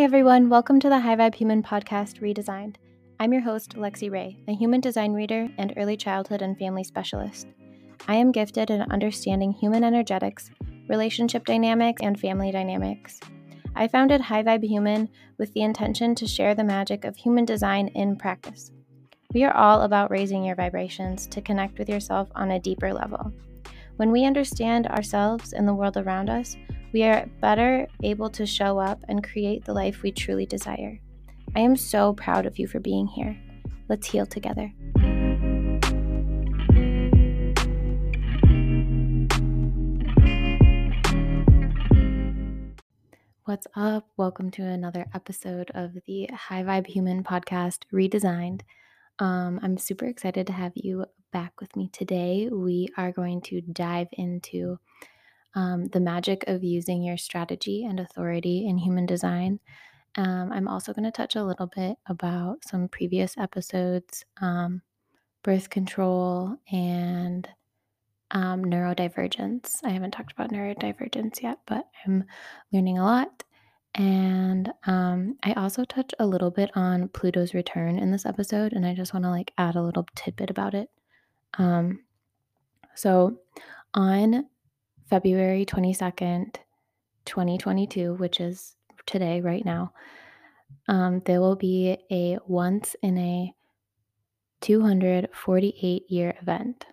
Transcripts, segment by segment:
Hey everyone, welcome to the High Vibe Human Podcast Redesigned. I'm your host, Lexi Ray, a human design reader and early childhood and family specialist. I am gifted in understanding human energetics, relationship dynamics, and family dynamics. I founded High Vibe Human with the intention to share the magic of human design in practice. We are all about raising your vibrations to connect with yourself on a deeper level. When we understand ourselves and the world around us, we are better able to show up and create the life we truly desire. I am so proud of you for being here. Let's heal together. What's up? Welcome to another episode of the High Vibe Human podcast redesigned. Um, I'm super excited to have you back with me today. We are going to dive into um, the magic of using your strategy and authority in human design. Um, I'm also going to touch a little bit about some previous episodes, um, birth control, and um, neurodivergence. I haven't talked about neurodivergence yet, but I'm learning a lot. And um, I also touch a little bit on Pluto's return in this episode, and I just want to like add a little tidbit about it. Um, so on February 22nd, 2022, which is today, right now, um, there will be a once in a 248 year event,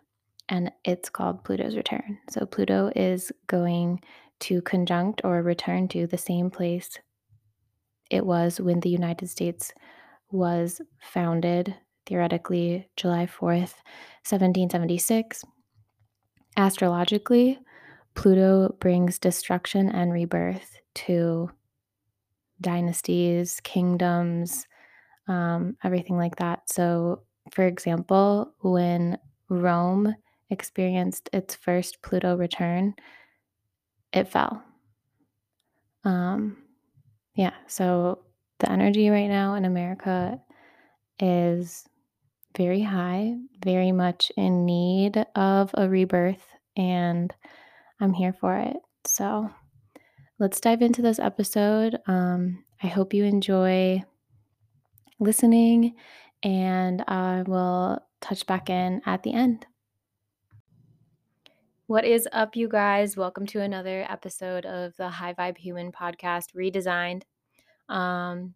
and it's called Pluto's return. So Pluto is going to conjunct or return to the same place it was when the United States was founded, theoretically, July 4th, 1776. Astrologically, Pluto brings destruction and rebirth to dynasties, kingdoms, um, everything like that. So, for example, when Rome experienced its first Pluto return, it fell. Um, yeah, so the energy right now in America is very high, very much in need of a rebirth, and I'm here for it. So let's dive into this episode. Um, I hope you enjoy listening, and I will touch back in at the end. What is up, you guys? Welcome to another episode of the High Vibe Human podcast redesigned. Um,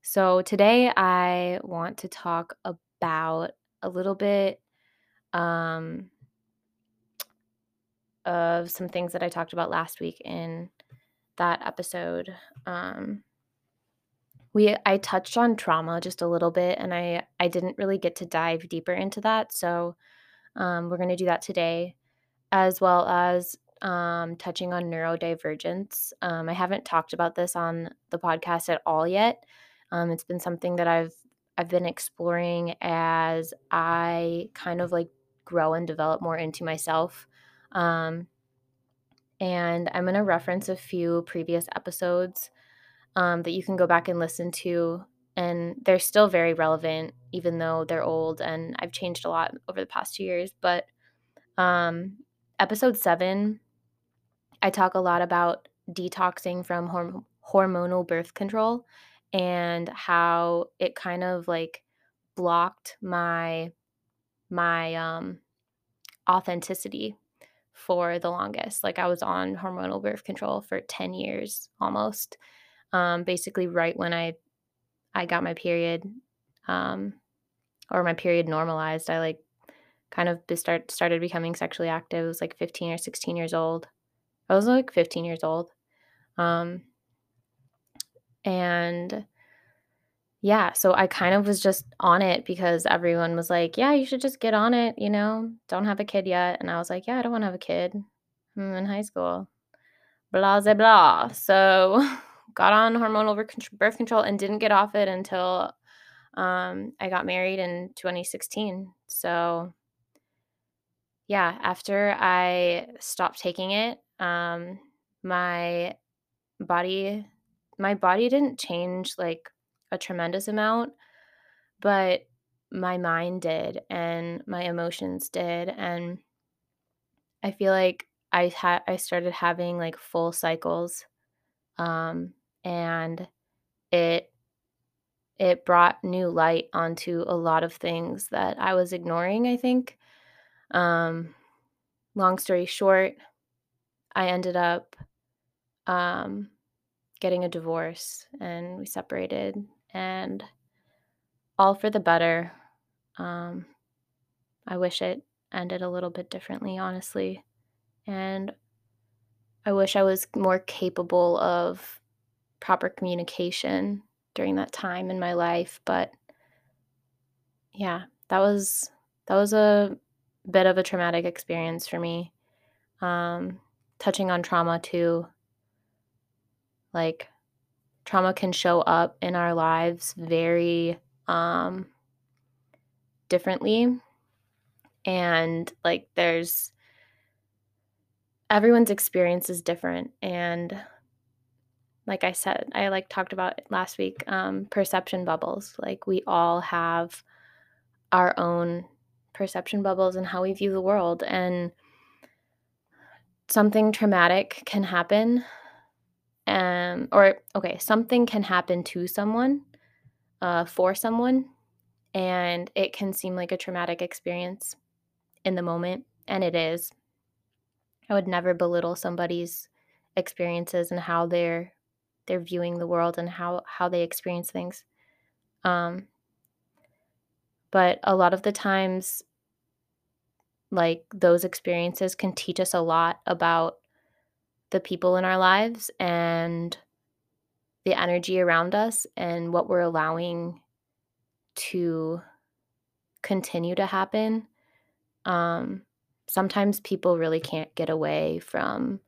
so today I want to talk about a little bit um, of some things that I talked about last week in that episode. Um, we I touched on trauma just a little bit, and I I didn't really get to dive deeper into that, so um, we're going to do that today as well as um, touching on neurodivergence. Um, I haven't talked about this on the podcast at all yet. Um, it's been something that I've I've been exploring as I kind of like grow and develop more into myself. Um, and I'm going to reference a few previous episodes um, that you can go back and listen to. And they're still very relevant, even though they're old and I've changed a lot over the past two years. But um, episode seven, I talk a lot about detoxing from horm- hormonal birth control and how it kind of like blocked my my um authenticity for the longest like i was on hormonal birth control for 10 years almost um basically right when i i got my period um or my period normalized i like kind of start started becoming sexually active. I was like 15 or 16 years old. I was like 15 years old. Um, and yeah, so I kind of was just on it because everyone was like, yeah, you should just get on it, you know, don't have a kid yet. And I was like, yeah, I don't want to have a kid. I'm in high school. Blah, blah, blah. So got on hormonal birth control and didn't get off it until um, I got married in 2016. So yeah, after I stopped taking it, um, my body my body didn't change like a tremendous amount, but my mind did and my emotions did and I feel like I had I started having like full cycles um and it it brought new light onto a lot of things that I was ignoring, I think. Um, long story short, I ended up um, getting a divorce and we separated, and all for the better. Um, I wish it ended a little bit differently, honestly. And I wish I was more capable of proper communication during that time in my life, but yeah, that was that was a bit of a traumatic experience for me. Um, touching on trauma too, like trauma can show up in our lives very um, differently, and like there's everyone's experience is different, and like I said, I like talked about last week, um, perception bubbles. Like we all have our own perception bubbles and how we view the world. And something traumatic can happen. Um, or, okay, something can happen to someone, uh, for someone, and it can seem like a traumatic experience in the moment. And it is. I would never belittle somebody's experiences and how they're they're viewing the world and how how they experience things um but a lot of the times like those experiences can teach us a lot about the people in our lives and the energy around us and what we're allowing to continue to happen um sometimes people really can't get away from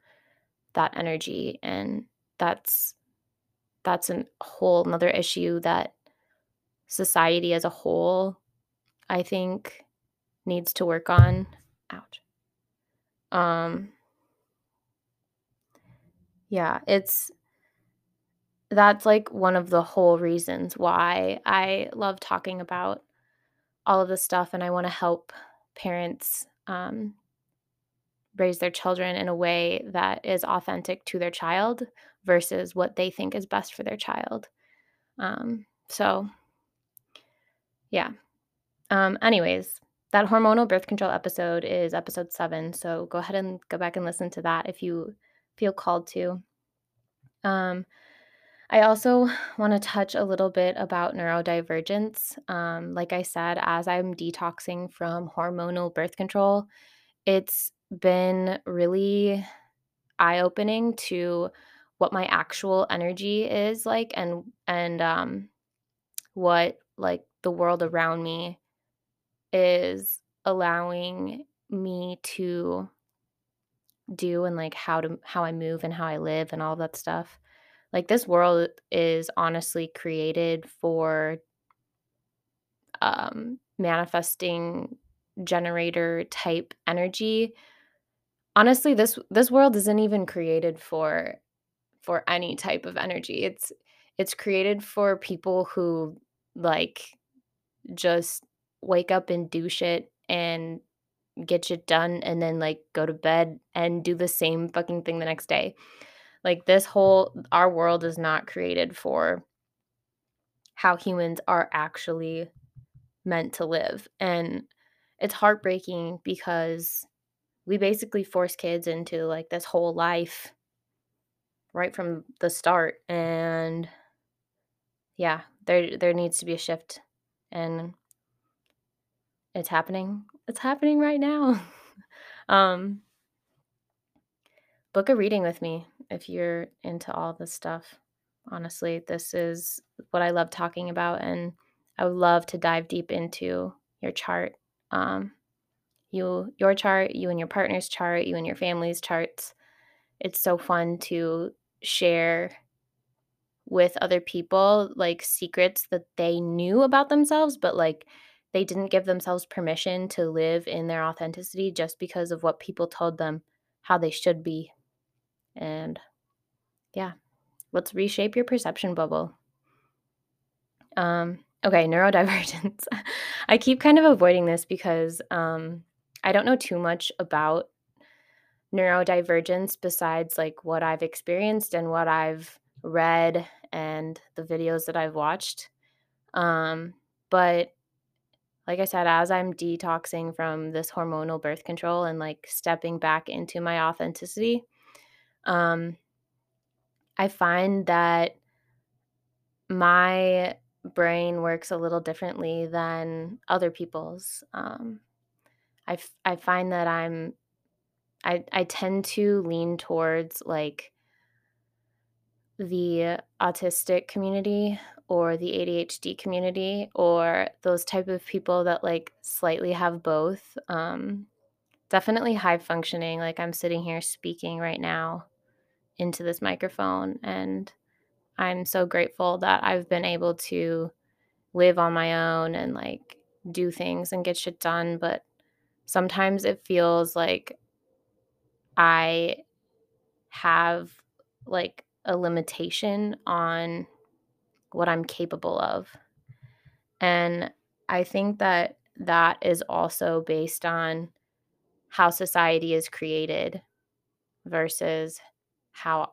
that energy and that's that's a whole another issue that society as a whole I think needs to work on. out Um yeah, it's that's like one of the whole reasons why I love talking about all of this stuff and I want to help parents um, raise their children in a way that is authentic to their child versus what they think is best for their child. Um, so, yeah. Um, anyways, that hormonal birth control episode is episode seven. So go ahead and go back and listen to that if you feel called to. Um, I also want to touch a little bit about neurodivergence. Um, like I said, as I'm detoxing from hormonal birth control, it's been really eye opening to what my actual energy is like and and um what like the world around me is allowing me to do and like how to how I move and how I live and all that stuff. Like this world is honestly created for um manifesting generator type energy. Honestly, this this world isn't even created for for any type of energy. It's it's created for people who like just wake up and do shit and get shit done and then like go to bed and do the same fucking thing the next day. Like this whole our world is not created for how humans are actually meant to live. And it's heartbreaking because we basically force kids into like this whole life right from the start and yeah, there there needs to be a shift and it's happening. It's happening right now. um, book a reading with me if you're into all this stuff. Honestly, this is what I love talking about, and I would love to dive deep into your chart. Um, you, your chart, you and your partner's chart, you and your family's charts. It's so fun to share with other people like secrets that they knew about themselves, but like they didn't give themselves permission to live in their authenticity just because of what people told them how they should be. And yeah, let's reshape your perception bubble. Um, okay, neurodivergence. I keep kind of avoiding this because um, I don't know too much about neurodivergence besides like what I've experienced and what I've read and the videos that I've watched. Um, but like I said, as I'm detoxing from this hormonal birth control and like stepping back into my authenticity, um, I find that my brain works a little differently than other people's. Um, I, f- I find that I'm I I tend to lean towards like the autistic community or the ADHD community or those type of people that like slightly have both. Um, definitely high functioning. Like I'm sitting here speaking right now into this microphone, and I'm so grateful that I've been able to live on my own and like do things and get shit done. But sometimes it feels like I have like a limitation on what I'm capable of. And I think that that is also based on how society is created versus how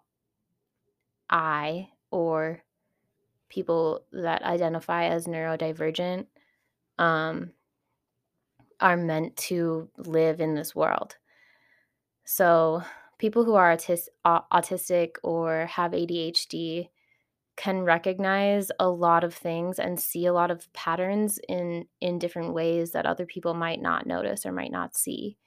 I or people that identify as neurodivergent um, are meant to live in this world. So, people who are autis- autistic or have ADHD can recognize a lot of things and see a lot of patterns in in different ways that other people might not notice or might not see.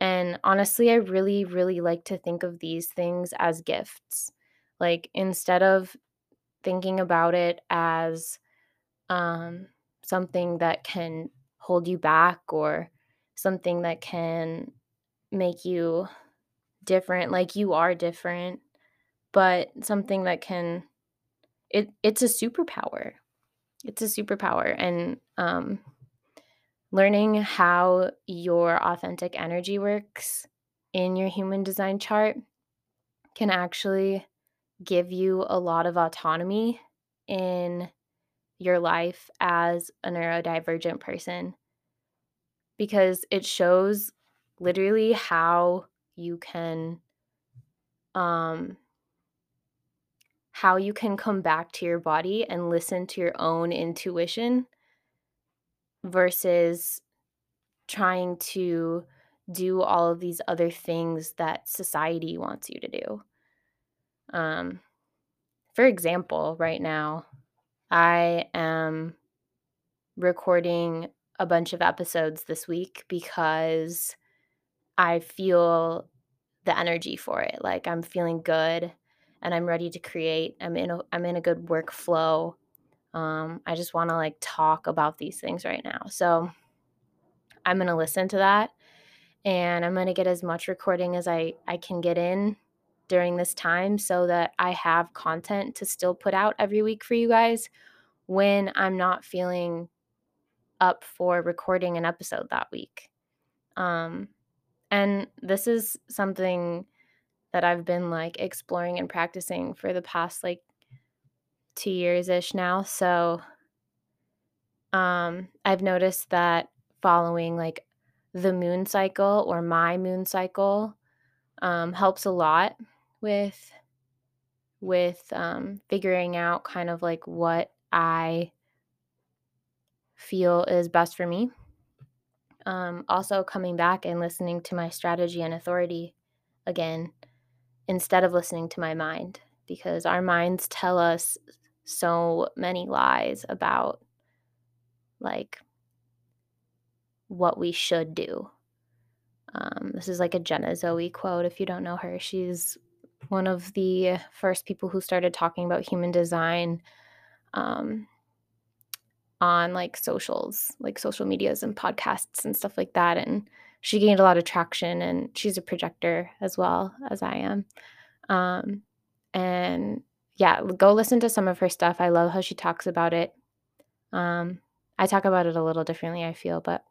And honestly, I really really like to think of these things as gifts. Like instead of thinking about it as um something that can hold you back or something that can make you different like you are different but something that can it it's a superpower. It's a superpower and um learning how your authentic energy works in your human design chart can actually give you a lot of autonomy in your life as a neurodivergent person because it shows literally how you can um how you can come back to your body and listen to your own intuition versus trying to do all of these other things that society wants you to do. Um for example, right now I am recording a bunch of episodes this week because I feel the energy for it. Like I'm feeling good and I'm ready to create. I'm in a I'm in a good workflow. Um, I just want to like talk about these things right now. So I'm gonna listen to that and I'm gonna get as much recording as I, I can get in during this time so that I have content to still put out every week for you guys when I'm not feeling up for recording an episode that week. Um, and this is something that I've been like exploring and practicing for the past like two years ish now. So um, I've noticed that following like the moon cycle or my moon cycle um, helps a lot with with um, figuring out kind of like what I feel is best for me. Um, also, coming back and listening to my strategy and authority again instead of listening to my mind because our minds tell us so many lies about like what we should do. Um, this is like a Jenna Zoe quote. If you don't know her, she's one of the first people who started talking about human design um, on like socials, like social medias and podcasts and stuff like that. And she gained a lot of traction and she's a projector as well as I am. Um, and yeah, go listen to some of her stuff. I love how she talks about it. Um, I talk about it a little differently, I feel, but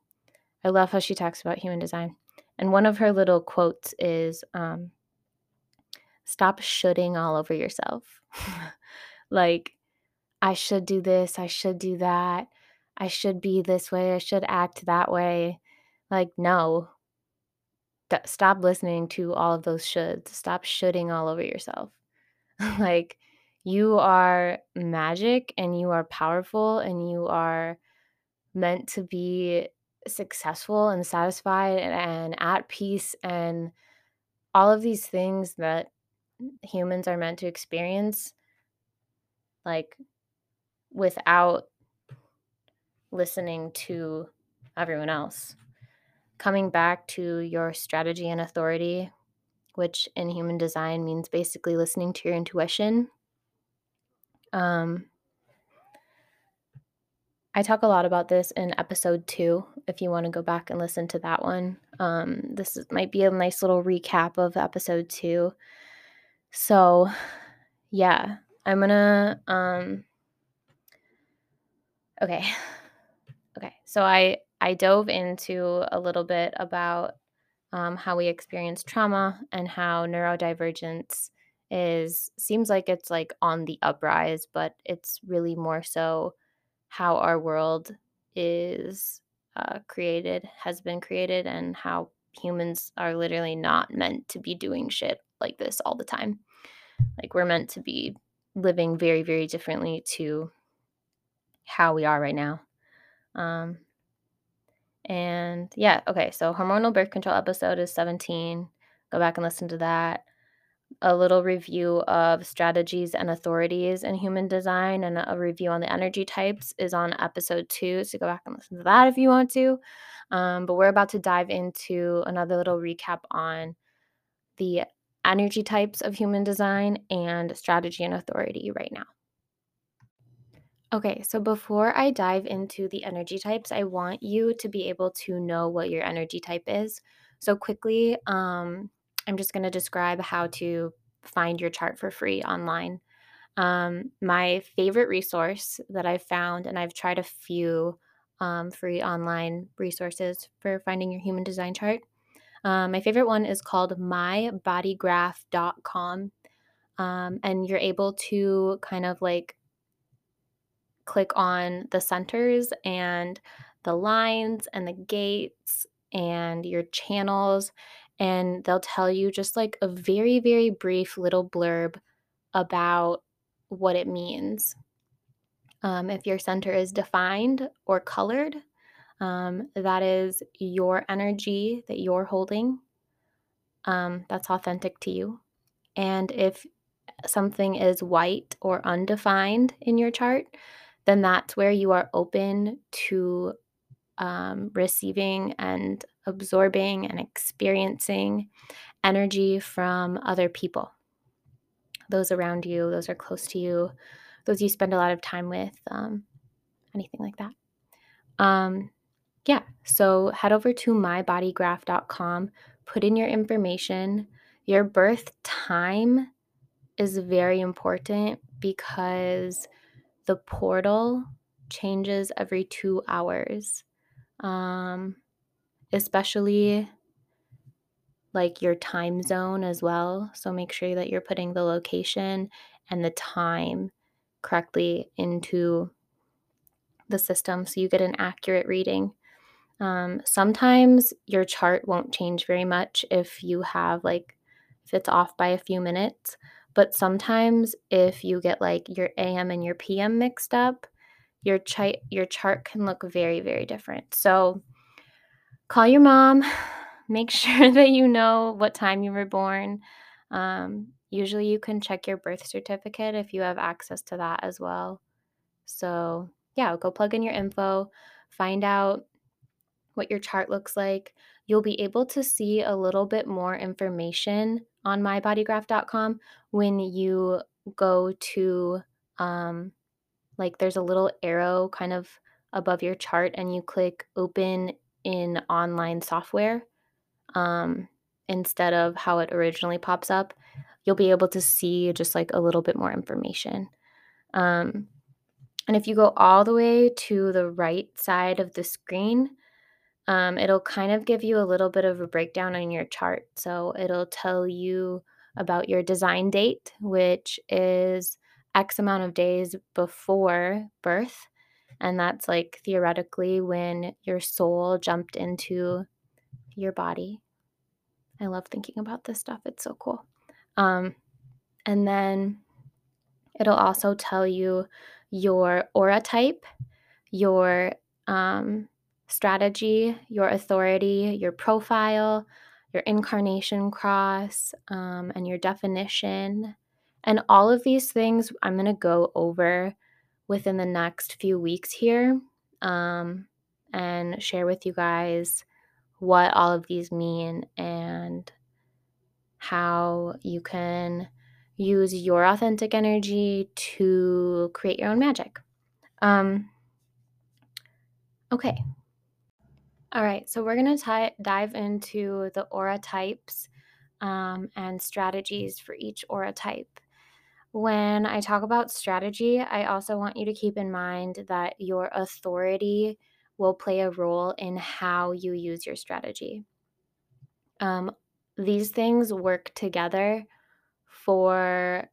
I love how she talks about human design. And one of her little quotes is um, stop shoulding all over yourself. like, I should do this, I should do that, I should be this way, I should act that way. Like, no. Stop listening to all of those shoulds. Stop shoulding all over yourself. like, You are magic and you are powerful and you are meant to be successful and satisfied and, and at peace and all of these things that humans are meant to experience like without listening to everyone else coming back to your strategy and authority which in human design means basically listening to your intuition um, I talk a lot about this in episode two. If you want to go back and listen to that one, um, this is, might be a nice little recap of episode two. So, yeah, I'm gonna. Um, okay, okay. So I I dove into a little bit about um, how we experience trauma and how neurodivergence is seems like it's like on the uprise, but it's really more so how our world is uh, created, has been created, and how humans are literally not meant to be doing shit like this all the time. Like we're meant to be living very, very differently to how we are right now. Um, and yeah, okay, so hormonal birth control episode is 17. Go back and listen to that a little review of strategies and authorities in human design and a review on the energy types is on episode two. So go back and listen to that if you want to. Um, but we're about to dive into another little recap on the energy types of human design and strategy and authority right now. Okay, so before I dive into the energy types, I want you to be able to know what your energy type is. So, quickly, um, I'm just going to describe how to find your chart for free online. Um, my favorite resource that I've found, and I've tried a few um, free online resources for finding your human design chart. Um, my favorite one is called mybodygraph.com. Um, and you're able to kind of like click on the centers and the lines and the gates and your channels and they'll tell you just like a very, very brief little blurb about what it means. Um, if your center is defined or colored, um, that is your energy that you're holding. Um, that's authentic to you. And if something is white or undefined in your chart, then that's where you are open to um, receiving and absorbing and experiencing energy from other people. Those around you, those are close to you, those you spend a lot of time with, um, anything like that. Um, yeah, so head over to mybodygraph.com, put in your information. Your birth time is very important because the portal changes every two hours um, especially like your time zone as well. So make sure that you're putting the location and the time correctly into the system so you get an accurate reading. Um, sometimes your chart won't change very much if you have like if it's off by a few minutes, but sometimes if you get like your AM and your PM mixed up, your chart your chart can look very very different. So call your mom, make sure that you know what time you were born. Um, usually you can check your birth certificate if you have access to that as well. So, yeah, go plug in your info, find out what your chart looks like. You'll be able to see a little bit more information on mybodygraph.com when you go to um, like there's a little arrow kind of above your chart and you click open in online software um, instead of how it originally pops up you'll be able to see just like a little bit more information. Um, and if you go all the way to the right side of the screen um, it'll kind of give you a little bit of a breakdown on your chart so it'll tell you about your design date which is X amount of days before birth. And that's like theoretically when your soul jumped into your body. I love thinking about this stuff. It's so cool. Um, and then It'll also tell you your aura type, your um, strategy, your authority, your profile, your incarnation cross, um, and your definition. And all of these things I'm going to go over within the next few weeks here um, and share with you guys what all of these mean and how you can use your authentic energy to create your own magic. Um, okay. All right, so we're going to dive into the aura types um, and strategies for each aura type. When I talk about strategy, I also want you to keep in mind that your authority will play a role in how you use your strategy. Um, these things work together for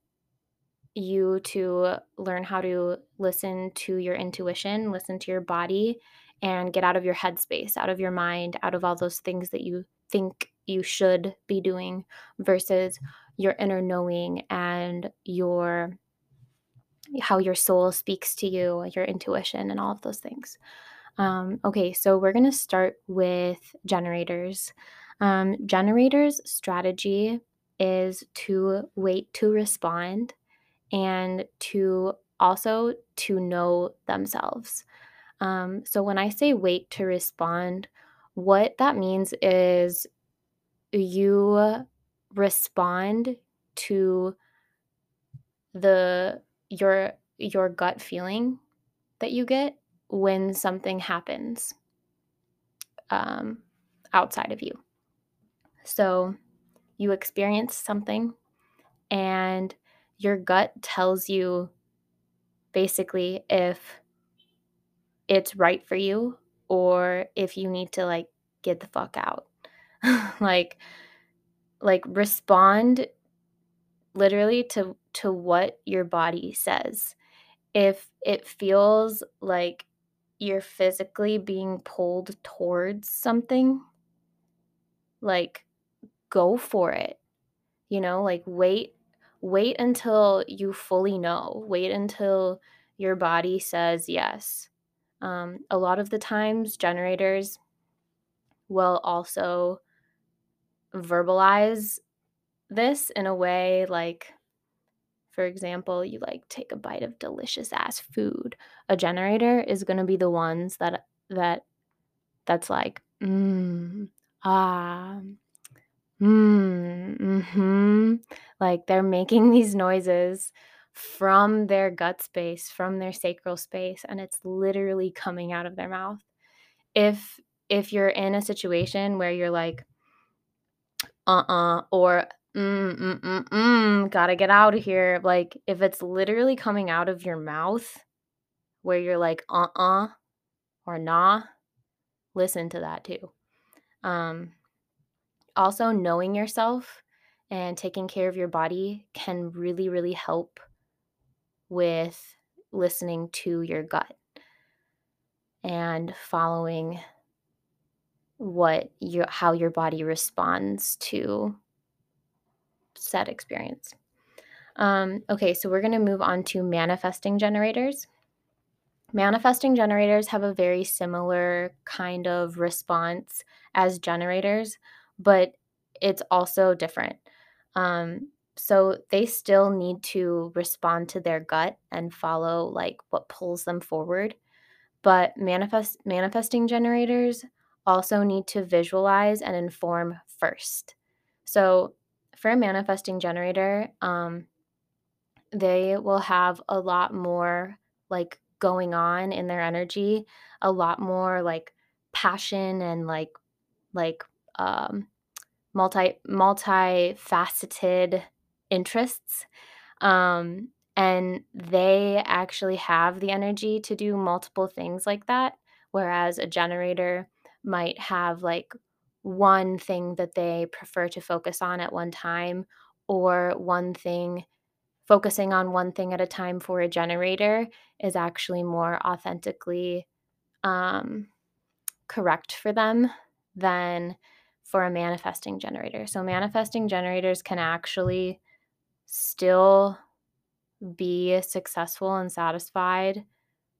you to learn how to listen to your intuition, listen to your body, and get out of your headspace, out of your mind, out of all those things that you think you should be doing versus your inner knowing and your how your soul speaks to you, your intuition, and all of those things. Um, okay, so we're going to start with generators. Um, generators' strategy is to wait to respond and to also to know themselves. Um, so when I say wait to respond, what that means is you respond to the your your gut feeling that you get when something happens um, outside of you. So you experience something and your gut tells you basically if it's right for you or if you need to like get the fuck out. like like respond literally to to what your body says. If it feels like you're physically being pulled towards something, like go for it. You know, like wait wait until you fully know. Wait until your body says yes. Um, a lot of the times, generators will also verbalize this in a way like, for example, you like take a bite of delicious ass food. A generator is going to be the ones that that that's like, mm, ah, mm, mm-hmm. Like they're making these noises from their gut space, from their sacral space, and it's literally coming out of their mouth. If if you're in a situation where you're like, uh-uh, or mm, mm, mm, mm, gotta get out of here. Like if it's literally coming out of your mouth where you're like, uh-uh, or nah, listen to that too. Um, also knowing yourself and taking care of your body can really, really help with listening to your gut and following what your how your body responds to said experience. Um, okay, so we're going to move on to manifesting generators. Manifesting generators have a very similar kind of response as generators, but it's also different. Um, so they still need to respond to their gut and follow like what pulls them forward. But manifest manifesting generators also need to visualize and inform first. So for a manifesting generator, um, they will have a lot more like going on in their energy, a lot more like passion and like like um multi multifaceted interests. Um, and they actually have the energy to do multiple things like that. Whereas a generator might have like one thing that they prefer to focus on at one time, or one thing, focusing on one thing at a time for a generator is actually more authentically um, correct for them than for a manifesting generator. So, manifesting generators can actually still be successful and satisfied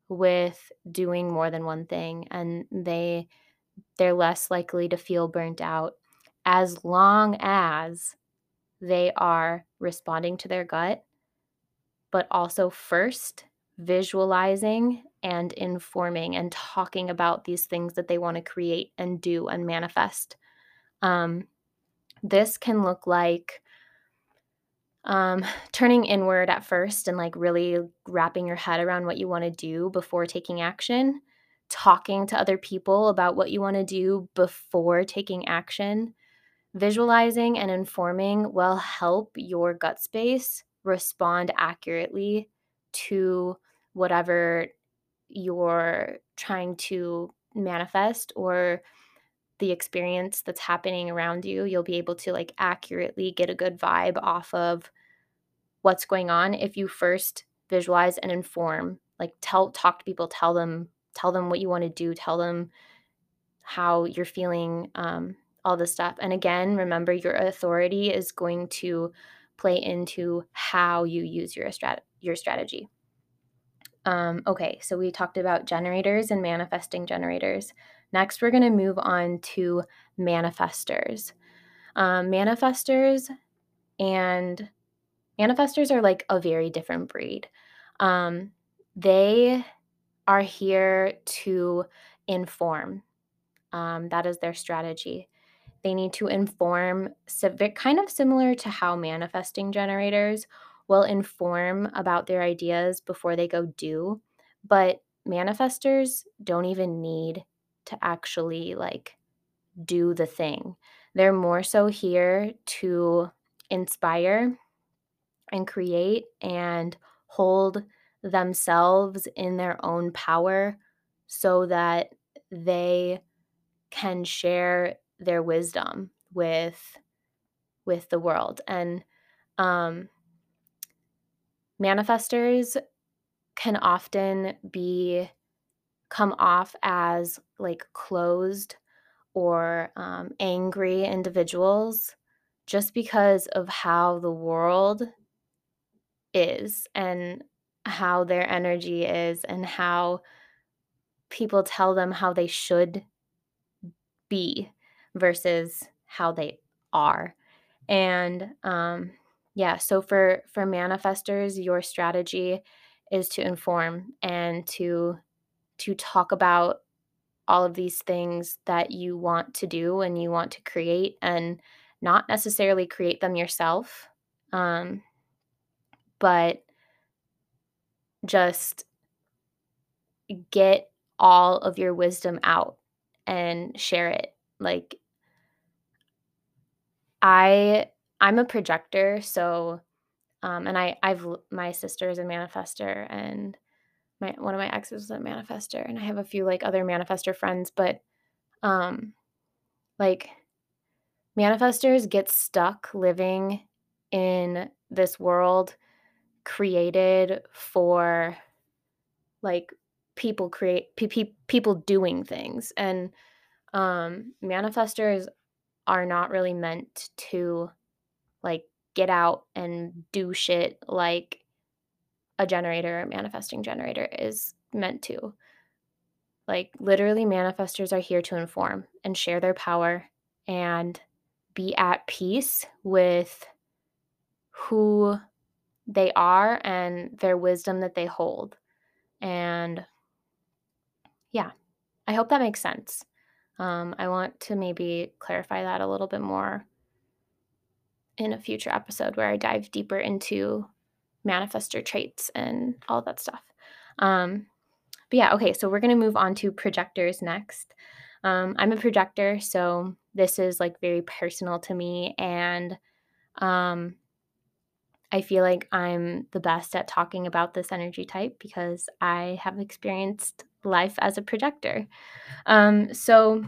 with doing more than one thing and they they're less likely to feel burnt out as long as they are responding to their gut but also first visualizing and informing and talking about these things that they want to create and do and manifest. Um, this can look like um, turning inward at first and like really wrapping your head around what you want to do before taking action, talking to other people about what you want to do before taking action, visualizing and informing will help your gut space respond accurately to whatever you're trying to manifest or the experience that's happening around you. You'll be able to like accurately get a good vibe off of what's going on if you first visualize and inform. Like tell talk to people, tell them tell them what you want to do, tell them how you're feeling um, all this stuff. And again, remember your authority is going to play into how you use your strat- your strategy. Um, okay, so we talked about generators and manifesting generators. Next, we're going to move on to manifestors. Um, manifestors and manifestors are like a very different breed. Um, they are here to inform. Um, that is their strategy. They need to inform, kind of similar to how manifesting generators will inform about their ideas before they go do. But manifestors don't even need to actually like do the thing. They're more so here to inspire and create and hold themselves in their own power so that they can share their wisdom with with the world and um manifestors can often be come off as like closed or um, angry individuals just because of how the world is and how their energy is and how people tell them how they should be versus how they are. And um, yeah so for for manifestors your strategy is to inform and to to talk about all of these things that you want to do and you want to create and not necessarily create them yourself um, but just get all of your wisdom out and share it. Like i i'm a projector so um and i i've my sister is a manifestor and my one of my exes is a manifestor and i have a few like other manifestor friends but um like manifestors get stuck living in this world created for like people create pe- people doing things and um manifestors are not really meant to like get out and do shit like a generator, a manifesting generator is meant to. Like, literally, manifestors are here to inform and share their power and be at peace with who they are and their wisdom that they hold. And yeah, I hope that makes sense. Um, I want to maybe clarify that a little bit more in a future episode where I dive deeper into manifestor traits and all that stuff. Um, but yeah, okay, so we're going to move on to projectors next. Um, I'm a projector, so this is like very personal to me, and um, I feel like I'm the best at talking about this energy type because I have experienced life as a projector. Um, so,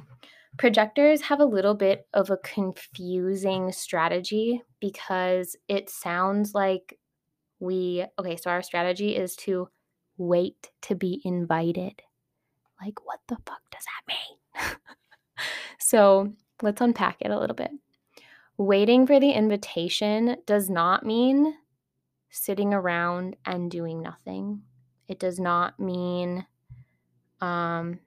projectors have a little bit of a confusing strategy because it sounds like we okay, so our strategy is to wait to be invited. Like, what the fuck does that mean? so, let's unpack it a little bit. Waiting for the invitation does not mean sitting around and doing nothing. It does not mean um,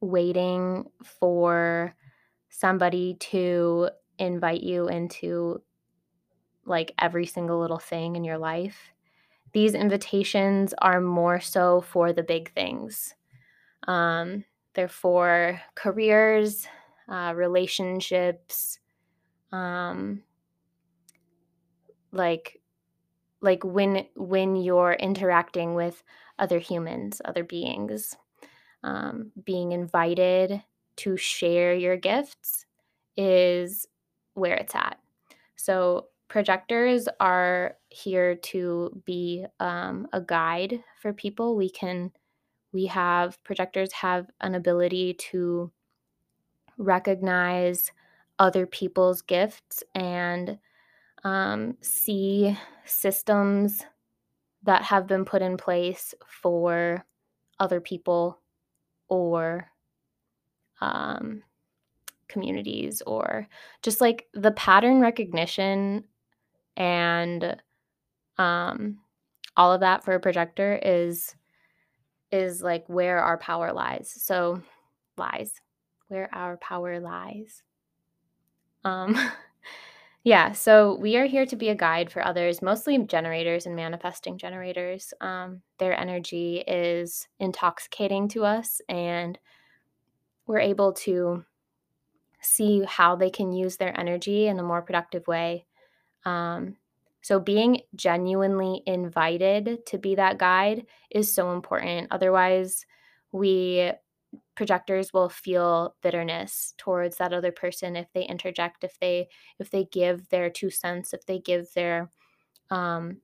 waiting for somebody to invite you into like every single little thing in your life. These invitations are more so for the big things. Um, they're for careers, uh, relationships, um, like like when when you're interacting with other humans, other beings, um, being invited to share your gifts is where it's at. So projectors are here to be um, a guide for people. We can we have projectors have an ability to recognize other people's gifts and um, see systems that have been put in place for other people or um, communities or just like the pattern recognition and um, all of that for a projector is is like where our power lies. So lies. Where our power lies. Um yeah so we are here to be a guide for others mostly generators and manifesting generators um, their energy is intoxicating to us and we're able to see how they can use their energy in a more productive way. Um, so, being genuinely invited to be that guide is so important. Otherwise, we projectors will feel bitterness towards that other person if they interject if they if they give their two cents if they give their um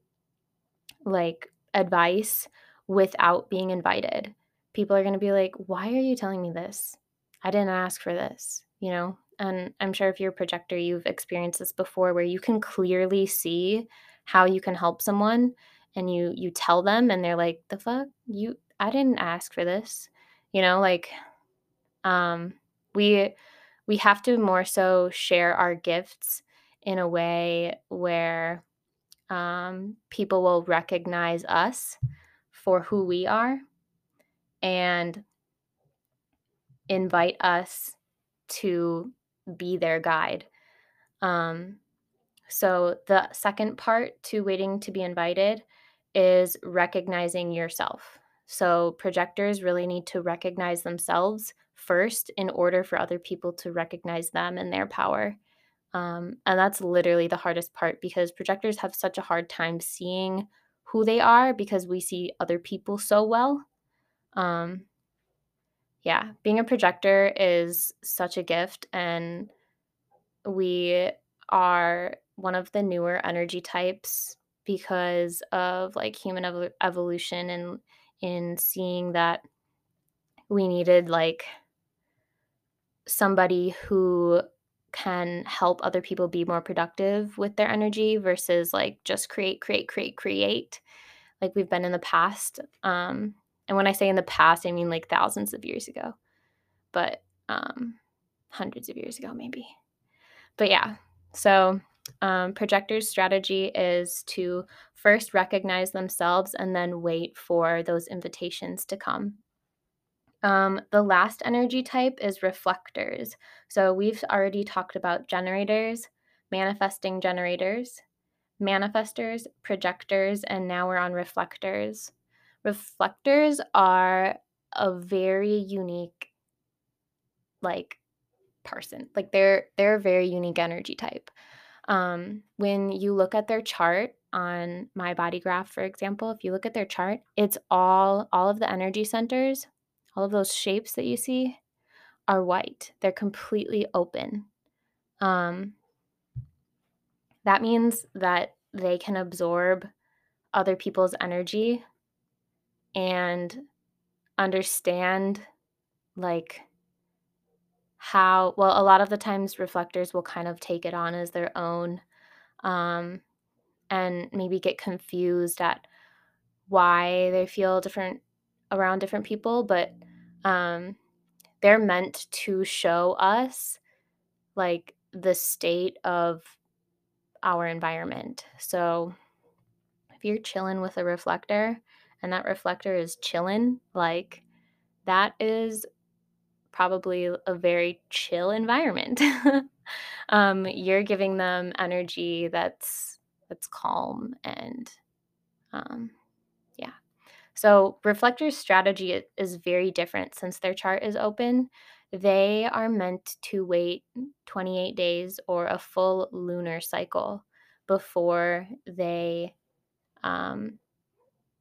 like advice without being invited. People are going to be like why are you telling me this? I didn't ask for this you know? And i'm sure if you're a projector you've experienced this before where you can clearly see how you can help someone and you you tell them and they're like the fuck? You i didn't ask for this you know like um we we have to more so share our gifts in a way where um, people will recognize us for who we are and invite us to be their guide. Um, so, the second part to waiting to be invited is recognizing yourself. So, projectors really need to recognize themselves first in order for other people to recognize them and their power. Um, and that's literally the hardest part because projectors have such a hard time seeing who they are because we see other people so well. Um, yeah, being a projector is such a gift, and we are one of the newer energy types because of like human ev- evolution and in seeing that we needed like somebody who can help other people be more productive with their energy versus like just create create create create like we've been in the past um and when I say in the past, I mean like thousands of years ago, but um, hundreds of years ago, maybe. But yeah, so um, projectors' strategy is to first recognize themselves and then wait for those invitations to come. Um, the last energy type is reflectors. So we've already talked about generators, manifesting generators, manifestors, projectors, and now we're on reflectors reflectors are a very unique like person like they're they're a very unique energy type um when you look at their chart on my body graph for example if you look at their chart it's all all of the energy centers all of those shapes that you see are white. They're completely open. Um that means that they can absorb other people's energy and understand like how well a lot of the times reflectors will kind of take it on as their own um, and maybe get confused at why they feel different around different people but um, they're meant to show us like the state of our environment. So if you're chilling with a reflector and that reflector is chilling, like that is probably a very chill environment. um, you're giving them energy that's that's calm and um, yeah. So reflector's strategy is very different since their chart is open. They are meant to wait 28 days or a full lunar cycle before they, um,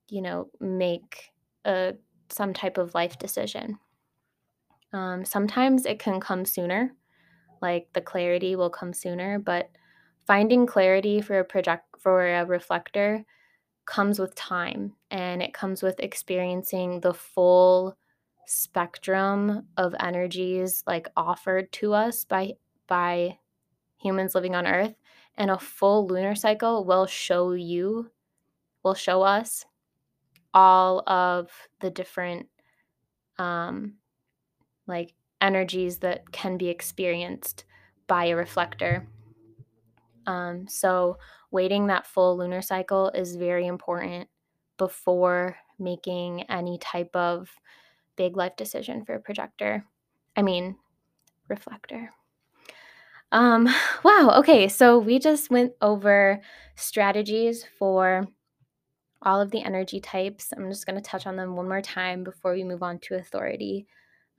you know, make a some type of life decision. Um, sometimes it can come sooner, like the clarity will come sooner, but finding clarity for a project for a reflector comes with time and it comes with experiencing the full spectrum of energies like offered to us by by humans living on earth and a full lunar cycle will show you will show us all of the different um like energies that can be experienced by a reflector um, so waiting that full lunar cycle is very important before making any type of big life decision for a projector. I mean, reflector. Um, wow. Okay. So we just went over strategies for all of the energy types. I'm just going to touch on them one more time before we move on to authority.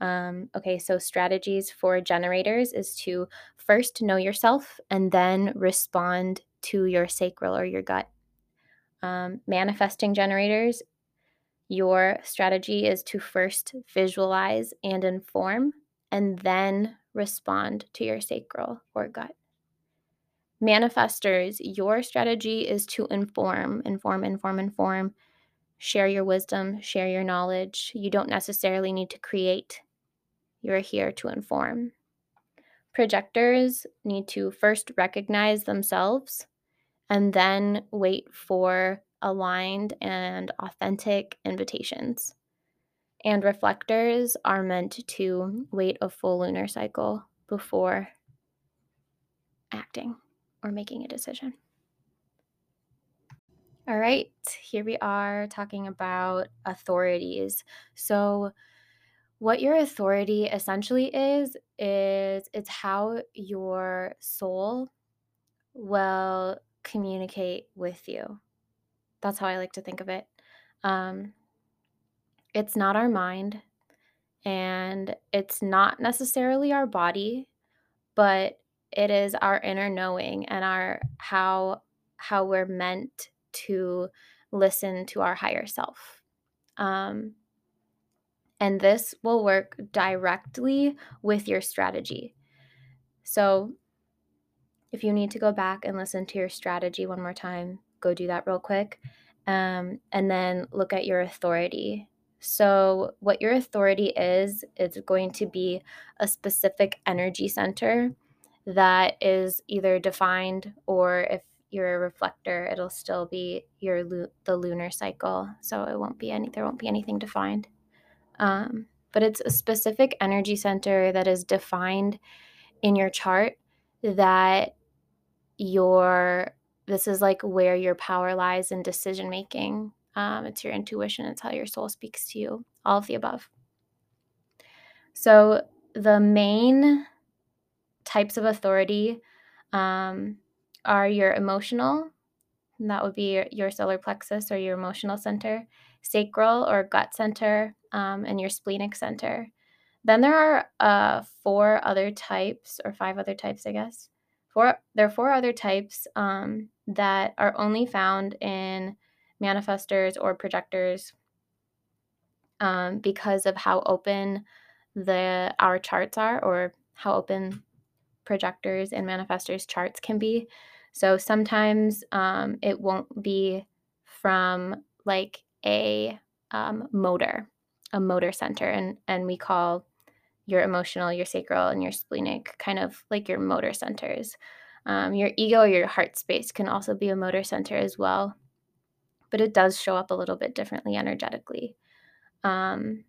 Um, okay, so strategies for generators is to first know yourself and then respond to your sacral or your gut. Um, manifesting generators, your strategy is to first visualize and inform and then respond to your sacral or gut. Manifestors, your strategy is to inform, inform, inform, inform, share your wisdom, share your knowledge. You don't necessarily need to create you're here to inform. Projectors need to first recognize themselves and then wait for aligned and authentic invitations. And reflectors are meant to wait a full lunar cycle before acting or making a decision. All right, here we are talking about authorities. So, what your authority essentially is, is it's how your soul will communicate with you. That's how I like to think of it. Um, it's not our mind and it's not necessarily our body, but it is our inner knowing and our how how we're meant to listen to our higher self. Um, and this will work directly with your strategy. So, if you need to go back and listen to your strategy one more time, go do that real quick. Um, and then look at your authority. So, what your authority is, is going to be a specific energy center that is either defined or if you're a reflector, it'll still be your the lunar cycle. So it won't be any there won't be anything defined. Um, but it's a specific energy center that is defined in your chart that your this is like where your power lies in decision making. Um, it's your intuition, it's how your soul speaks to you, all of the above. So, the main types of authority um, are your emotional, and that would be your, your solar plexus or your emotional center, sacral or gut center, um, and your splenic center. Then there are uh, four other types, or five other types, I guess. Four, there are four other types um, that are only found in manifestors or projectors um, because of how open the our charts are, or how open projectors and manifestors charts can be. So sometimes um, it won't be from like a um, motor, a motor center, and and we call your emotional, your sacral, and your splenic kind of like your motor centers. Um, your ego or your heart space can also be a motor center as well, but it does show up a little bit differently energetically. Um,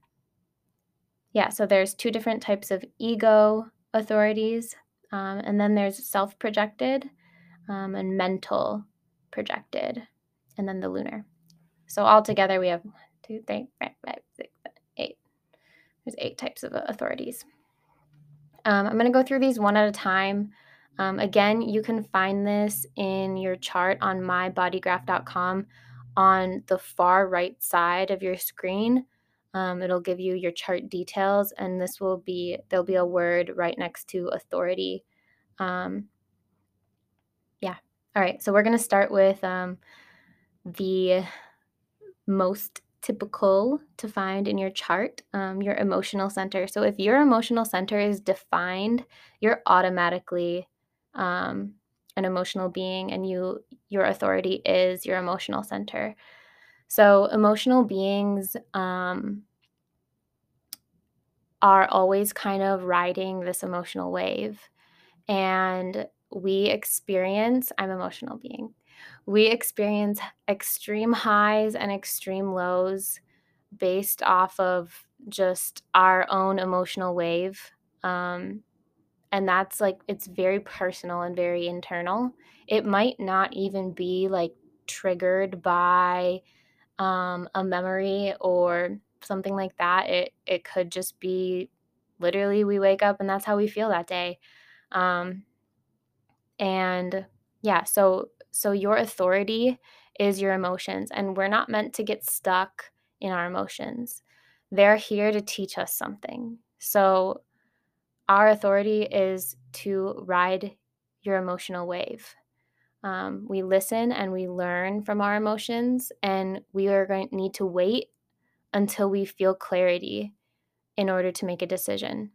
yeah, so there's two different types of ego authorities, um, and then there's self projected um, and mental projected. and then the lunar. So altogether, we have one, two, three, four, five, six, seven, eight. There's eight types of authorities. Um, I'm going to go through these one at a time. Um, again, you can find this in your chart on mybodygraph.com on the far right side of your screen. Um, it'll give you your chart details, and this will be there'll be a word right next to authority. Um, yeah. All right. So we're going to start with um, the most typical to find in your chart, um, your emotional center. So if your emotional center is defined, you're automatically um, an emotional being, and you your authority is your emotional center. So emotional beings um, are always kind of riding this emotional wave, and we experience. I'm emotional being we experience extreme highs and extreme lows based off of just our own emotional wave. Um, and that's like, it's very personal and very internal. It might not even be like triggered by um, a memory or something like that. It, it could just be literally we wake up and that's how we feel that day. Um, and yeah, so so your authority is your emotions, and we're not meant to get stuck in our emotions. They're here to teach us something. So our authority is to ride your emotional wave. Um, we listen and we learn from our emotions, and we are going to need to wait until we feel clarity in order to make a decision.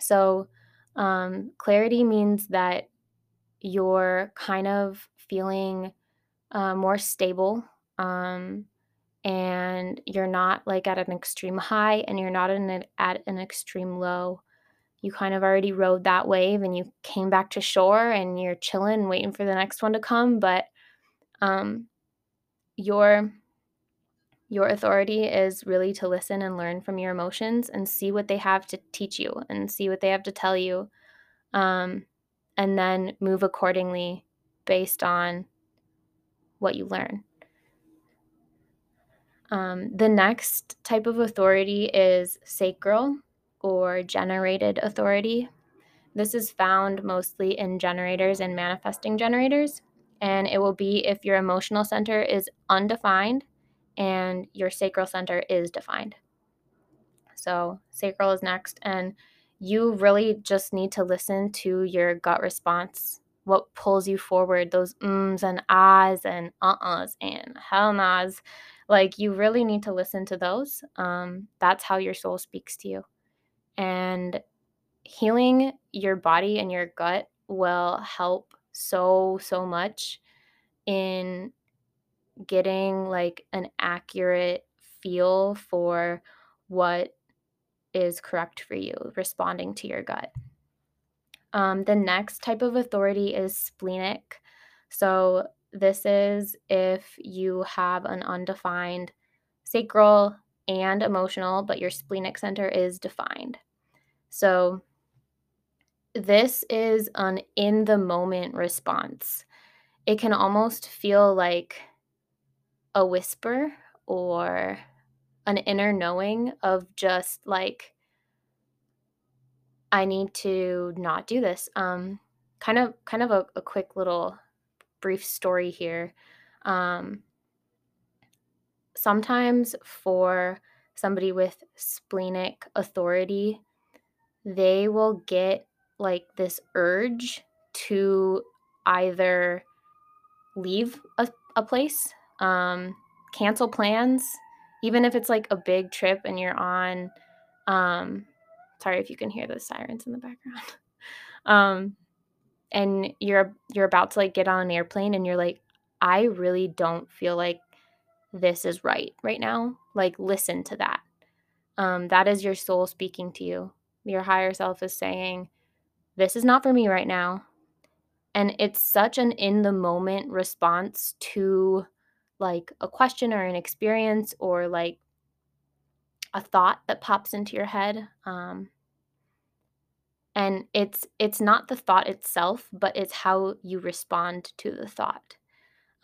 So, um, clarity means that you're kind of feeling uh, more stable um, and you're not like at an extreme high and you're not an, at an extreme low. You kind of already rode that wave and you came back to shore and you're chilling waiting for the next one to come but um, your your authority is really to listen and learn from your emotions and see what they have to teach you and see what they have to tell you um, and then move accordingly based on what you learn. Um, the next type of authority is sacral or generated authority. This is found mostly in generators and manifesting generators, and it will be if your emotional center is undefined and your sacral center is defined. So, sacral is next, and you really just need to listen to your gut response what pulls you forward, those ums and ahs and uh-uhs and hell nahs. Like you really need to listen to those. Um, that's how your soul speaks to you. And healing your body and your gut will help so, so much in getting like an accurate feel for what is correct for you, responding to your gut. Um, the next type of authority is splenic. So, this is if you have an undefined sacral and emotional, but your splenic center is defined. So, this is an in the moment response. It can almost feel like a whisper or an inner knowing of just like I need to not do this. Um, kind of, kind of a, a quick little brief story here. Um, sometimes for somebody with splenic authority, they will get like this urge to either leave a, a place, um, cancel plans, even if it's like a big trip and you're on um, Sorry if you can hear the sirens in the background. um, and you're you're about to like get on an airplane and you're like, I really don't feel like this is right right now. Like listen to that. Um, that is your soul speaking to you. Your higher self is saying, This is not for me right now. And it's such an in the moment response to like a question or an experience or like a thought that pops into your head. Um, and it's it's not the thought itself but it's how you respond to the thought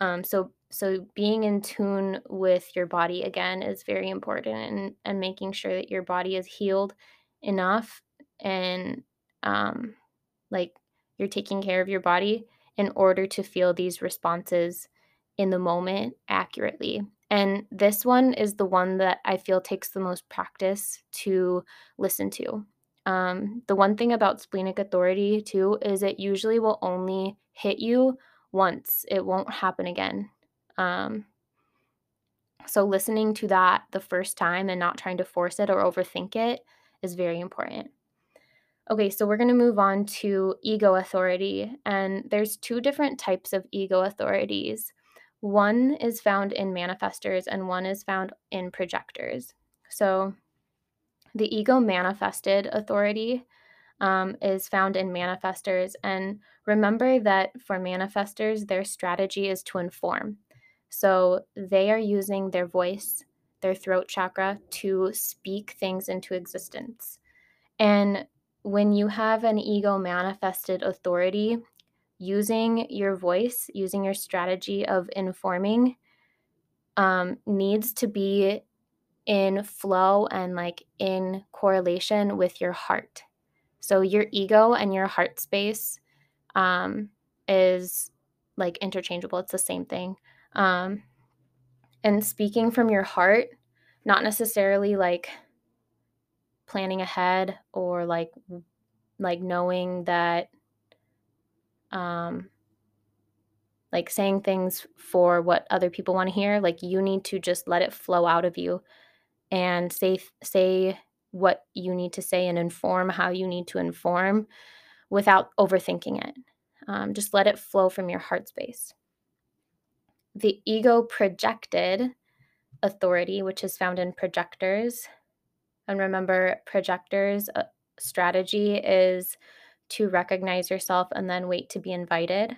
Um, so so being in tune with your body again is very important and, and making sure that your body is healed enough and um, like you're taking care of your body in order to feel these responses in the moment accurately. And this one is the one that I feel takes the most practice to listen to. Um, the one thing about splenic authority, too, is it usually will only hit you once, it won't happen again. Um, so, listening to that the first time and not trying to force it or overthink it is very important. Okay, so we're going to move on to ego authority. And there's two different types of ego authorities. One is found in manifestors, and one is found in projectors. So, the ego manifested authority um, is found in manifestors. And remember that for manifestors, their strategy is to inform. So they are using their voice, their throat chakra, to speak things into existence. And when you have an ego manifested authority, using your voice, using your strategy of informing, um, needs to be in flow and like in correlation with your heart. So your ego and your heart space um, is like interchangeable. It's the same thing. Um, and speaking from your heart, not necessarily like planning ahead or like like knowing that um like saying things for what other people want to hear like you need to just let it flow out of you and say say what you need to say and inform how you need to inform without overthinking it. Um, just let it flow from your heart space. The ego projected authority, which is found in projectors. And remember, projectors' uh, strategy is to recognize yourself and then wait to be invited.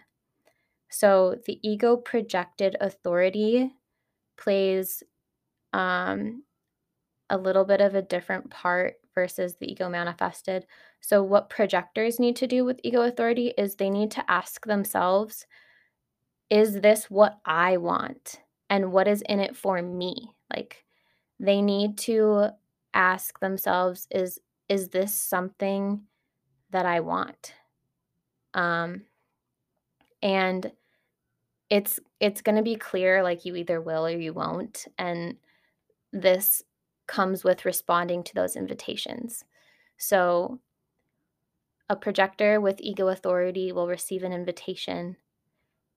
So the ego projected authority plays um, a little bit of a different part versus the ego manifested. So, what projectors need to do with ego authority is they need to ask themselves, is this what I want? And what is in it for me? Like, they need to ask themselves, is is this something that I want? Um, and it's it's going to be clear like you either will or you won't and this comes with responding to those invitations. So, a projector with ego authority will receive an invitation,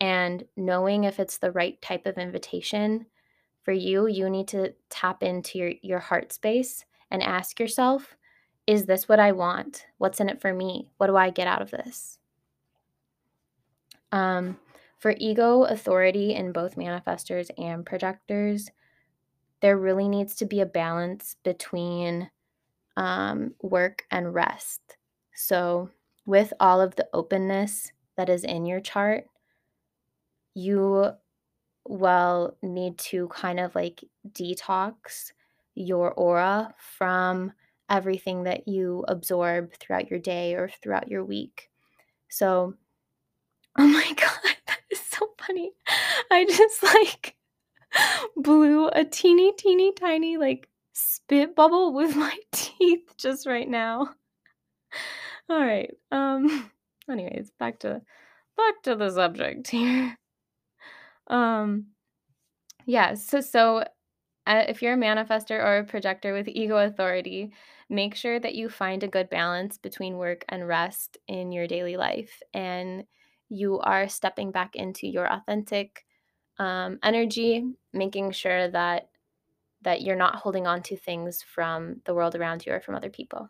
and knowing if it's the right type of invitation for you, you need to tap into your, your heart space and ask yourself, is this what I want? What's in it for me? What do I get out of this? Um, for ego authority in both manifestors and projectors, there really needs to be a balance between um, work and rest. So, with all of the openness that is in your chart, you will need to kind of like detox your aura from everything that you absorb throughout your day or throughout your week. So, oh my God, that is so funny. I just like blew a teeny, teeny, tiny, like spit bubble with my teeth just right now. All right. Um anyways, back to back to the subject here. Um yeah, so so uh, if you're a manifestor or a projector with ego authority, make sure that you find a good balance between work and rest in your daily life and you are stepping back into your authentic um, energy, making sure that that you're not holding on to things from the world around you or from other people.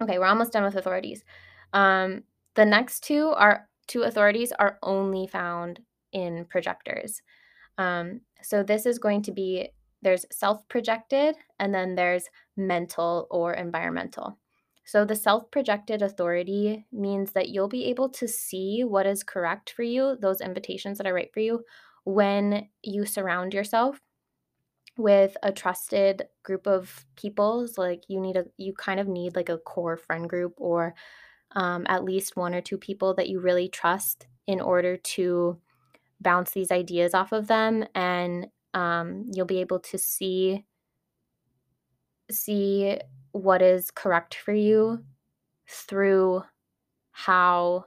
Okay, we're almost done with authorities. Um, the next two are two authorities are only found in projectors. Um, so this is going to be there's self projected and then there's mental or environmental. So the self projected authority means that you'll be able to see what is correct for you, those invitations that are right for you, when you surround yourself with a trusted group of people like you need a you kind of need like a core friend group or um, at least one or two people that you really trust in order to bounce these ideas off of them and um, you'll be able to see see what is correct for you through how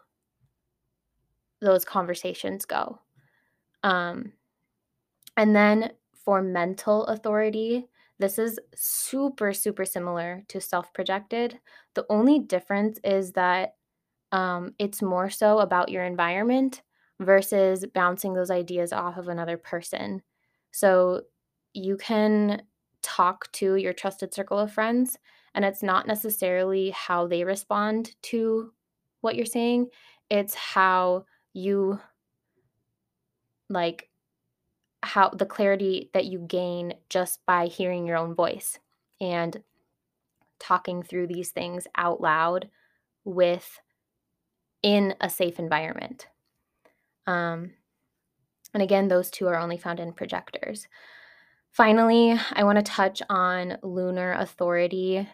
those conversations go. Um, and then for mental authority, this is super, super similar to self projected. The only difference is that um, it's more so about your environment versus bouncing those ideas off of another person. So you can talk to your trusted circle of friends, and it's not necessarily how they respond to what you're saying, it's how you like how the clarity that you gain just by hearing your own voice and talking through these things out loud with in a safe environment. Um, and again, those two are only found in projectors. Finally, I want to touch on lunar authority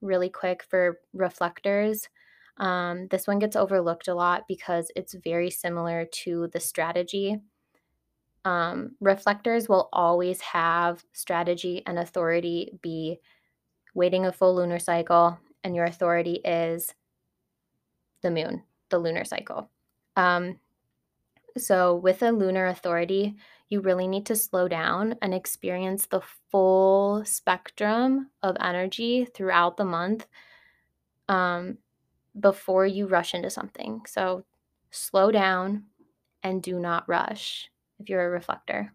really quick for reflectors. Um, this one gets overlooked a lot because it's very similar to the strategy. Um, reflectors will always have strategy and authority be waiting a full lunar cycle, and your authority is the moon, the lunar cycle. Um, so, with a lunar authority, you really need to slow down and experience the full spectrum of energy throughout the month um, before you rush into something. So, slow down and do not rush if you're a reflector.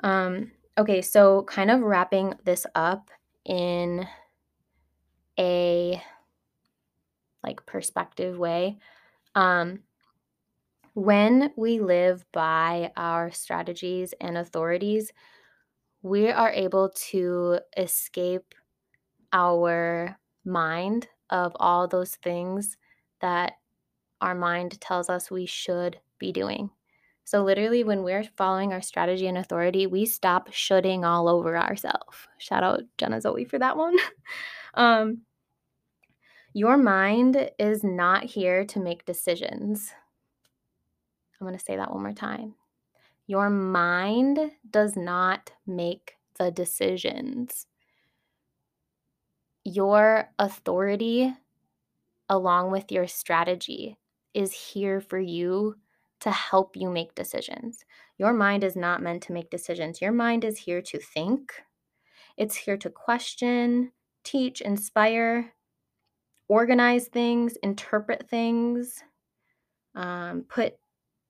Um, okay, so kind of wrapping this up in a like perspective way. Um, when we live by our strategies and authorities, we are able to escape our mind of all those things that our mind tells us we should be doing. So, literally, when we're following our strategy and authority, we stop shoulding all over ourselves. Shout out Jenna Zoe for that one. um, your mind is not here to make decisions. I'm going to say that one more time. Your mind does not make the decisions. Your authority, along with your strategy, is here for you to help you make decisions. Your mind is not meant to make decisions. Your mind is here to think, it's here to question, teach, inspire, organize things, interpret things, um, put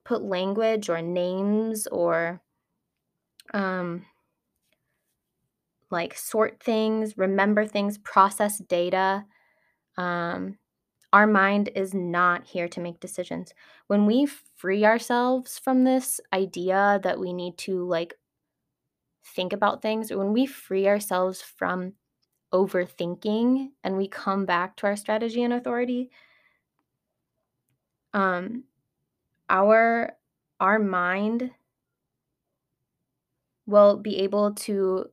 put language or names or um, like sort things, remember things, process data. Um, our mind is not here to make decisions. When we free ourselves from this idea that we need to like think about things, when we free ourselves from overthinking and we come back to our strategy and authority, um, our our mind will be able to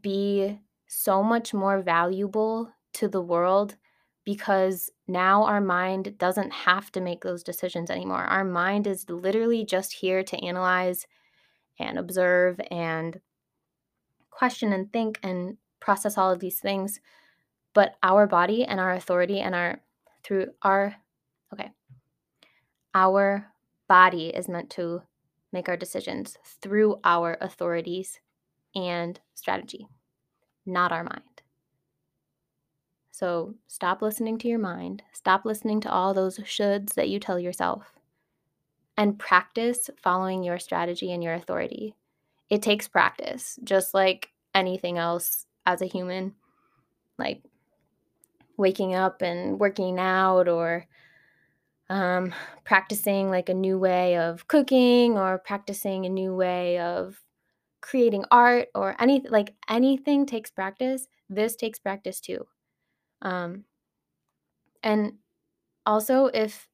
be so much more valuable to the world because now our mind doesn't have to make those decisions anymore. Our mind is literally just here to analyze and observe and question and think and process all of these things. But our body and our authority and our through our okay, our body is meant to make our decisions through our authorities and strategy, not our mind. So stop listening to your mind, stop listening to all those shoulds that you tell yourself, and practice following your strategy and your authority. It takes practice, just like anything else as a human, like waking up and working out or um, practicing like a new way of cooking or practicing a new way of creating art or anything like anything takes practice. This takes practice too um, and also if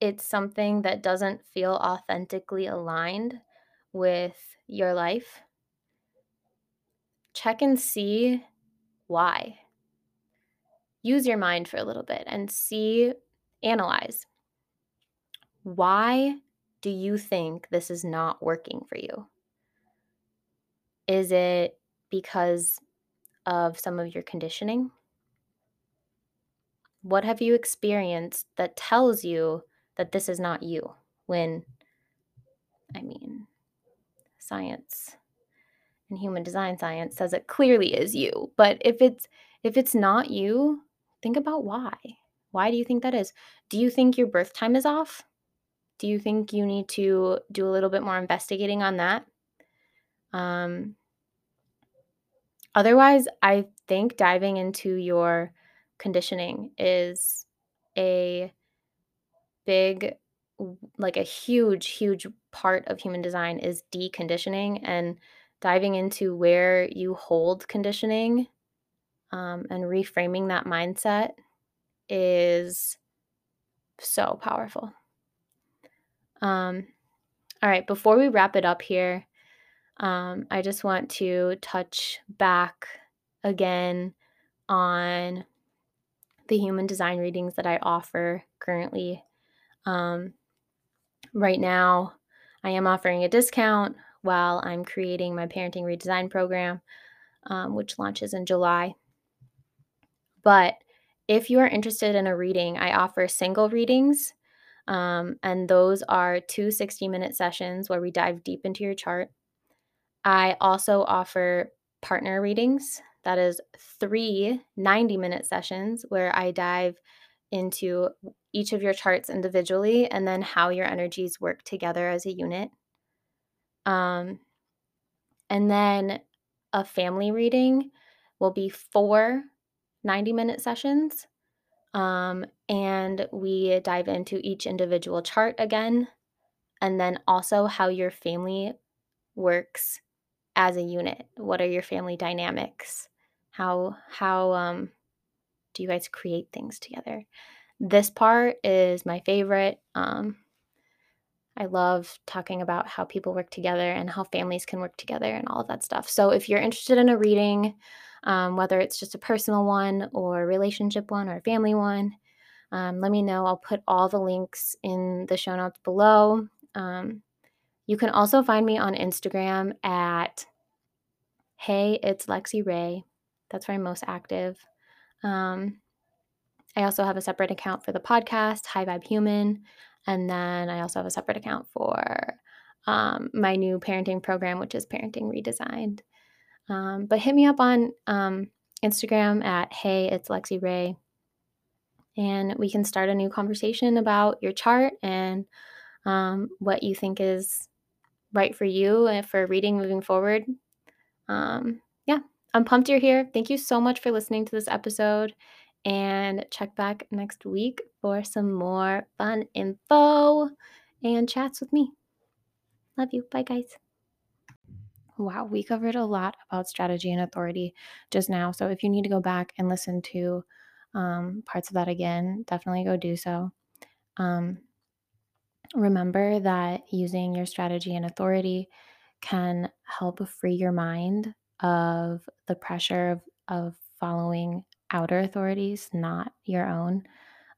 it's something that doesn't feel authentically aligned with your life check and see why use your mind for a little bit and see analyze why do you think this is not working for you? Is it because of some of your conditioning? What have you experienced that tells you that this is not you? When, I mean, science and human design science says it clearly is you. But if it's if it's not you, think about why. Why do you think that is? Do you think your birth time is off? Do you think you need to do a little bit more investigating on that? Um, otherwise, I think diving into your conditioning is a big like a huge huge part of human design is deconditioning and diving into where you hold conditioning um, and reframing that mindset is so powerful. Um, all right, before we wrap it up here, um, I just want to touch back again on the human design readings that I offer currently. Um, right now, I am offering a discount while I'm creating my parenting redesign program, um, which launches in July. But if you are interested in a reading, I offer single readings. Um, and those are two 60 minute sessions where we dive deep into your chart. I also offer partner readings. That is three 90 minute sessions where I dive into each of your charts individually and then how your energies work together as a unit. Um, and then a family reading will be four 90 minute sessions. Um, and we dive into each individual chart again, and then also how your family works as a unit. What are your family dynamics? How how um, do you guys create things together? This part is my favorite. Um, I love talking about how people work together and how families can work together and all of that stuff. So if you're interested in a reading, um, whether it's just a personal one or a relationship one or a family one, um, let me know. I'll put all the links in the show notes below. Um, you can also find me on Instagram at Hey, it's Lexi Ray. That's where I'm most active. Um, I also have a separate account for the podcast, High Vibe Human. And then I also have a separate account for um, my new parenting program, which is Parenting Redesigned. Um, but hit me up on um, Instagram at Hey, it's Lexi Ray. And we can start a new conversation about your chart and um, what you think is right for you and for reading moving forward. Um, I'm pumped you're here. Thank you so much for listening to this episode. And check back next week for some more fun info and chats with me. Love you. Bye, guys. Wow, we covered a lot about strategy and authority just now. So if you need to go back and listen to um, parts of that again, definitely go do so. Um, remember that using your strategy and authority can help free your mind of the pressure of, of following outer authorities, not your own.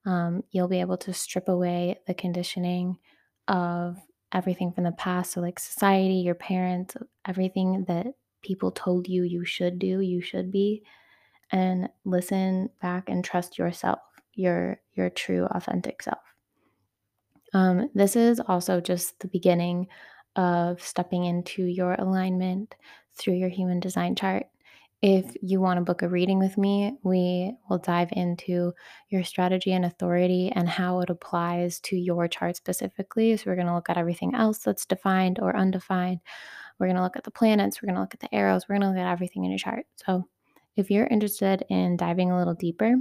Um, you'll be able to strip away the conditioning of everything from the past. So, like society, your parents, everything that people told you you should do, you should be, and listen back and trust yourself, your your true authentic self. Um, this is also just the beginning of stepping into your alignment through your human design chart. If you want to book a reading with me, we will dive into your strategy and authority and how it applies to your chart specifically. So, we're going to look at everything else that's defined or undefined. We're going to look at the planets, we're going to look at the arrows, we're going to look at everything in your chart. So, if you're interested in diving a little deeper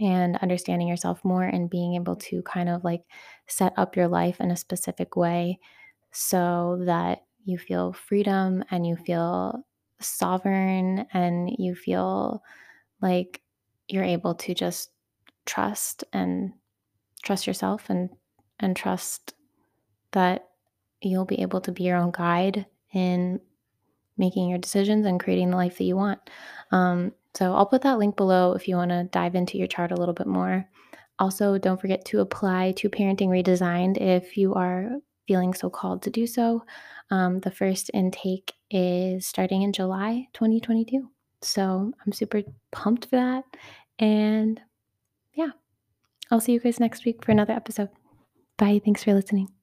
and understanding yourself more and being able to kind of like set up your life in a specific way so that you feel freedom and you feel sovereign and you feel like you're able to just trust and trust yourself and and trust that you'll be able to be your own guide in making your decisions and creating the life that you want. Um, so I'll put that link below if you want to dive into your chart a little bit more. Also, don't forget to apply to Parenting Redesigned if you are feeling so called to do so. Um, the first intake is starting in July 2022. So I'm super pumped for that. And yeah, I'll see you guys next week for another episode. Bye. Thanks for listening.